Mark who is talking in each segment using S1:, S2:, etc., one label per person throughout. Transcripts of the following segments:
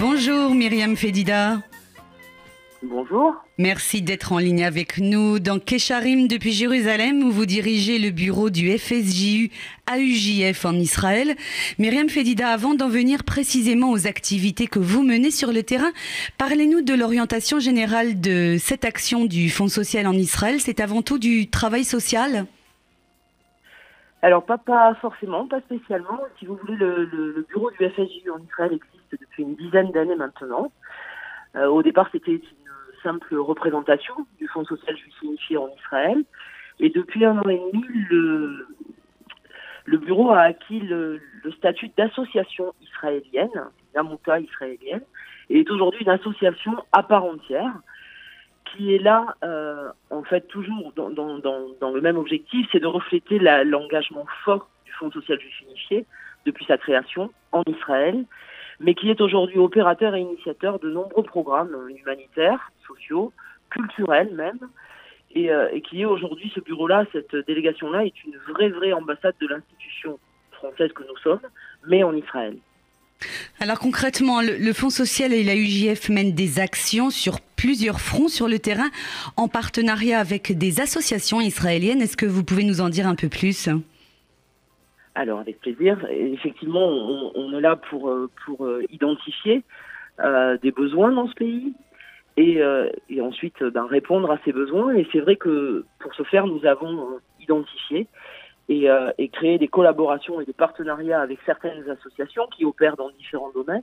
S1: Bonjour Myriam Fedida.
S2: Bonjour.
S1: Merci d'être en ligne avec nous dans Kesharim depuis Jérusalem où vous dirigez le bureau du FSJU AUJF en Israël. Myriam Fedida, avant d'en venir précisément aux activités que vous menez sur le terrain, parlez-nous de l'orientation générale de cette action du Fonds social en Israël. C'est avant tout du travail social
S2: alors pas, pas forcément, pas spécialement. Si vous voulez, le, le bureau du FSJU en Israël existe depuis une dizaine d'années maintenant. Euh, au départ, c'était une simple représentation du Fonds social juif unifié en Israël. Et depuis un an et demi, le, bureau a acquis le, statut d'association israélienne, Namuta israélienne, et est aujourd'hui une association à part entière qui est là, euh, en fait, toujours dans, dans, dans, le même objectif, c'est de refléter l'engagement fort du Fonds social juif unifié depuis sa création en Israël mais qui est aujourd'hui opérateur et initiateur de nombreux programmes humanitaires, sociaux, culturels même, et, euh, et qui est aujourd'hui ce bureau-là, cette délégation-là est une vraie, vraie ambassade de l'institution française que nous sommes, mais en Israël.
S1: Alors concrètement, le, Fonds social et la UJF mènent des actions sur plusieurs fronts sur le terrain en partenariat avec des associations israéliennes. Est-ce que vous pouvez nous en dire un peu plus?
S2: Alors avec plaisir. effectivement, on, est là pour, euh, pour euh, identifier euh, des besoins dans ce pays et, ensuite ben, répondre à ces besoins. Et c'est vrai que pour ce faire, nous avons identifié et, créé des collaborations et des partenariats avec certaines associations qui opèrent dans différents domaines.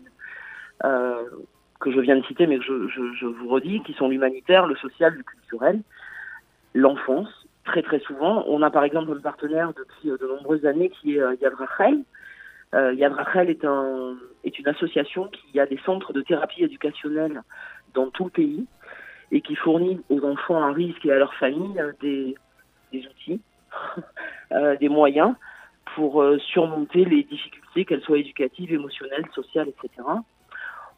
S2: que je viens de citer, mais que je, je vous redis, qui sont l'humanitaire, le social, le culturel, l'enfance, très très souvent. On a par exemple un partenaire depuis euh, de nombreuses années qui est euh, Yad Rachel. Euh, Yad Rachel est, un, est une association qui a des centres de thérapie éducationnelle dans tout le pays et qui fournit aux enfants à risque et à leurs familles des, des outils, des moyens pour surmonter les difficultés, qu'elles soient éducatives, émotionnelles, sociales, etc.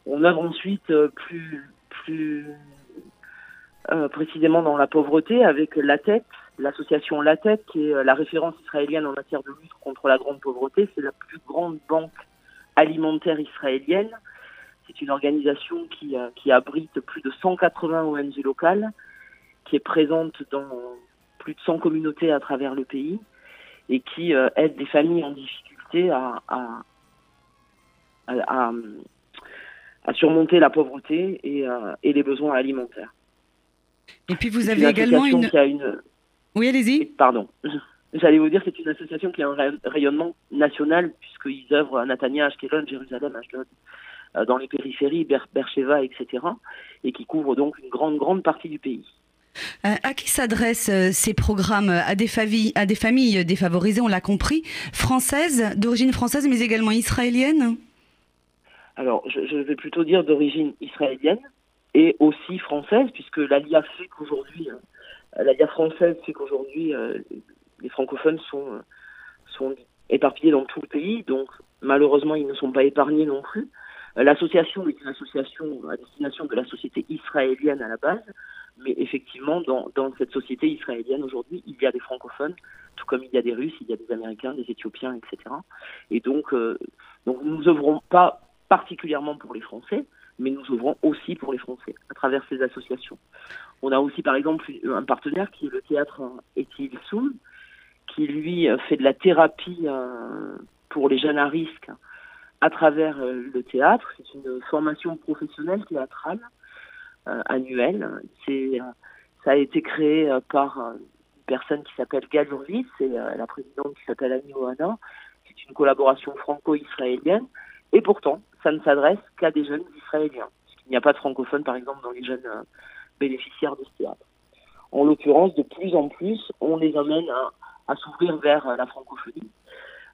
S2: On œuvre ensuite plus, plus précisément dans la pauvreté avec la tête, l'association La Tête, qui est euh, la référence israélienne en matière de lutte contre la grande pauvreté. C'est la plus grande banque alimentaire israélienne. C'est une organisation qui, euh, qui abrite plus de 180 ONG locales, qui est présente dans plus de 100 communautés à travers le pays et qui euh, aide des familles en difficulté à, à, à, à surmonter la pauvreté et, et, les besoins alimentaires.
S1: Et puis vous avez également une... une... Oui, allez-y.
S2: Pardon. J'allais vous dire, c'est une association qui a un rayonnement national, puisqu'ils œuvrent à Natania, Ashkelon, Jérusalem, Ashdod, euh, dans les périphéries, Ber Bercheva, etc., et qui couvre donc une grande, grande partie du pays.
S1: Euh, à qui s'adressent euh, ces programmes? À des, familles, à des familles défavorisées, on l'a compris, françaises, d'origine française, mais également israélienne
S2: Alors, je, je, vais plutôt dire d'origine israélienne et aussi française, puisque l'ALIA fait qu'aujourd'hui, euh, la guerre française fait qu'aujourd'hui, euh, les francophones sont, euh, sont éparpillés dans tout le pays, donc malheureusement, ils ne sont pas épargnés non plus. L'association est une association à destination de la société israélienne à la base, mais effectivement, dans, dans cette société israélienne aujourd'hui, il y a des francophones, tout comme il y a des Russes, il y a des Américains, des Éthiopiens, etc. Et donc, donc nous œuvrons pas particulièrement pour les Français, mais nous ouvrons aussi pour les Français à travers ces associations. On a aussi par exemple un partenaire qui est le théâtre Etil Soum, qui lui fait de la thérapie euh, pour les jeunes à risque à travers euh, le théâtre. C'est une formation professionnelle théâtrale euh, annuelle. C'est ça a été créé par une personne qui s'appelle Gal et la présidente qui s'appelle Annie Ohana. C'est une collaboration franco-israélienne. Et pourtant, ça ne s'adresse qu'à des jeunes israéliens. Il n'y a pas de francophones, par exemple, dans les jeunes euh, bénéficiaires de ce théâtre. En l'occurrence, de plus en plus, on les amène à, s'ouvrir vers euh, la francophonie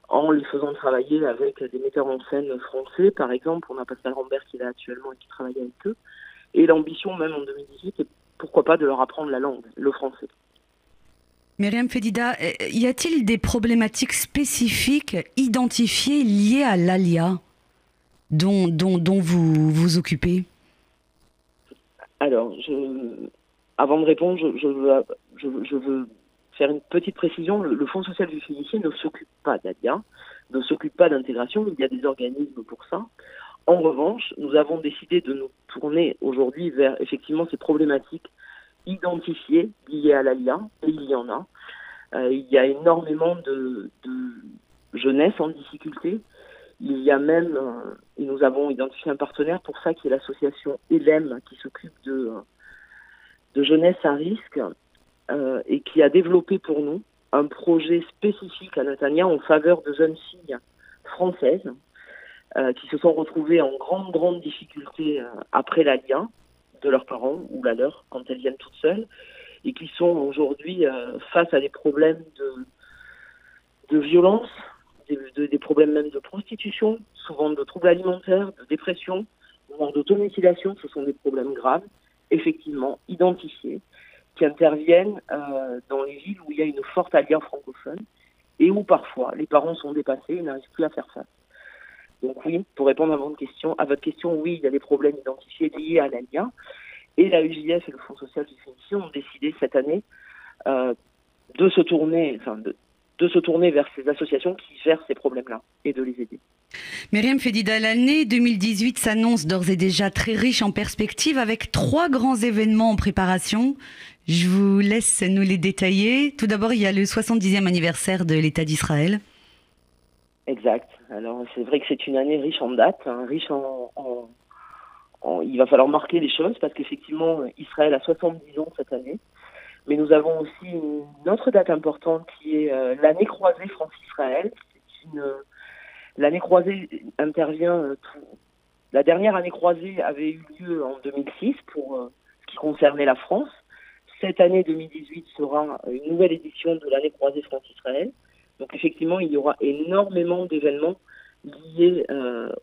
S2: en les faisant travailler avec des metteurs en scène français. Par exemple, on a Pascal Rambert qui est là actuellement et qui travaille avec eux. Et l'ambition, même en 2018, est pourquoi pas de leur apprendre la langue, le français.
S1: Myriam Fedida, euh, y a-t-il des problématiques spécifiques identifiées liées à l'ALIA? Dont, dont, dont vous vous occupez
S2: Alors, je, avant de répondre, je, veux, faire une petite précision. Le, Fonds social du financier ne s'occupe pas d'ADIA, ne s'occupe pas d'intégration. Il y a des organismes pour ça. En revanche, nous avons décidé de nous tourner aujourd'hui vers effectivement ces problématiques identifiées liées à l'ALIA, et il y en a. Euh, il y a énormément de, jeunesse en difficulté. Il y a même, euh, et nous avons identifié un partenaire pour ça, qui est l'association ELEM, qui s'occupe de, de jeunesse à risque, euh, et qui a développé pour nous un projet spécifique à Natania en faveur de jeunes filles françaises euh, qui se sont retrouvées en grande, grande difficulté euh, après l'alien de leurs parents ou la leur quand elles viennent toutes seules et qui sont aujourd'hui euh, face à des problèmes de, de violence, des, problèmes même de prostitution, souvent de troubles alimentaires, de dépression, voire d'automutilation. Ce sont des problèmes graves, effectivement, identifiés, qui interviennent euh, dans les villes où il y a une forte alliance francophone et où parfois les parents sont dépassés et n'arrivent plus à faire face. Donc oui, pour répondre à votre question, à votre question, oui, il y a des problèmes identifiés liés à l'ALIA. Et la UJF et le Fonds social du Finition ont décidé cette année euh, de se tourner, enfin de, de se tourner vers ces associations qui gèrent ces problèmes-là et de les aider.
S1: Myriam Fédida, l'année 2018 s'annonce d'ores et déjà très riche en perspectives avec trois grands événements en préparation. Je vous laisse nous les détailler. Tout d'abord, il y a le 70e anniversaire de l'État d'Israël.
S2: Exact. Alors c'est vrai que c'est une année riche en dates, hein, riche en, en, Il va falloir marquer les choses parce qu'effectivement, Israël a 70 ans cette année. Mais nous avons aussi une autre date importante qui est euh, l'année croisée France-Israël. L'année croisée intervient euh, tout... La dernière année croisée avait eu lieu en 2006 pour euh, ce qui concernait la France. Cette année 2018 sera une nouvelle édition de l'année croisée France-Israël. Donc effectivement, il y aura énormément d'événements liés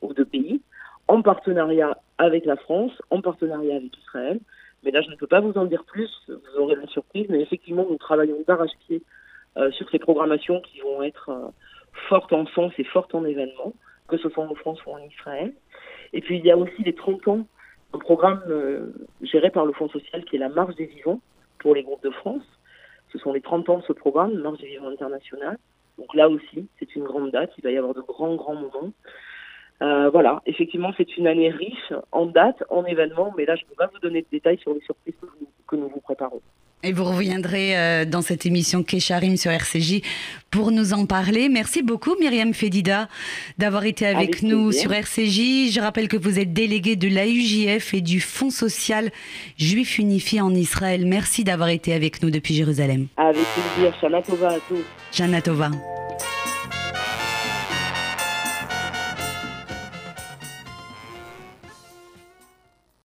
S2: aux deux pays, en partenariat avec la France, en partenariat avec Israël. Mais là, je ne peux pas vous en dire plus, vous aurez la surprise, mais effectivement, nous travaillons d'arrache-pied euh, sur ces programmations qui vont être euh, fortes en sens et fortes en événements, que ce soit en France ou en Israël. Et puis, il y a aussi les 30 ans, un programme euh, géré par le Fonds social qui est la Marche des Vivants pour les groupes de France. Ce sont les 30 ans de ce programme, Marche des Vivants international. Donc là aussi, c'est une grande date, il va y avoir de grands, grands moments. Euh, voilà, effectivement, c'est une année riche en dates, en événements, mais là, je ne peux pas vous donner de détails sur les surprises que nous, vous préparons.
S1: Et vous reviendrez euh, dans cette émission Kesharim sur RCJ pour nous en parler. Merci beaucoup Myriam Fedida d'avoir été avec, nous sur RCJ. Je rappelle que vous êtes déléguée de l'AUJF et du Fonds social juif unifié en Israël. Merci d'avoir été avec nous depuis Jérusalem.
S2: Avec plaisir. Shana Tova à tous.
S1: Shana Tova.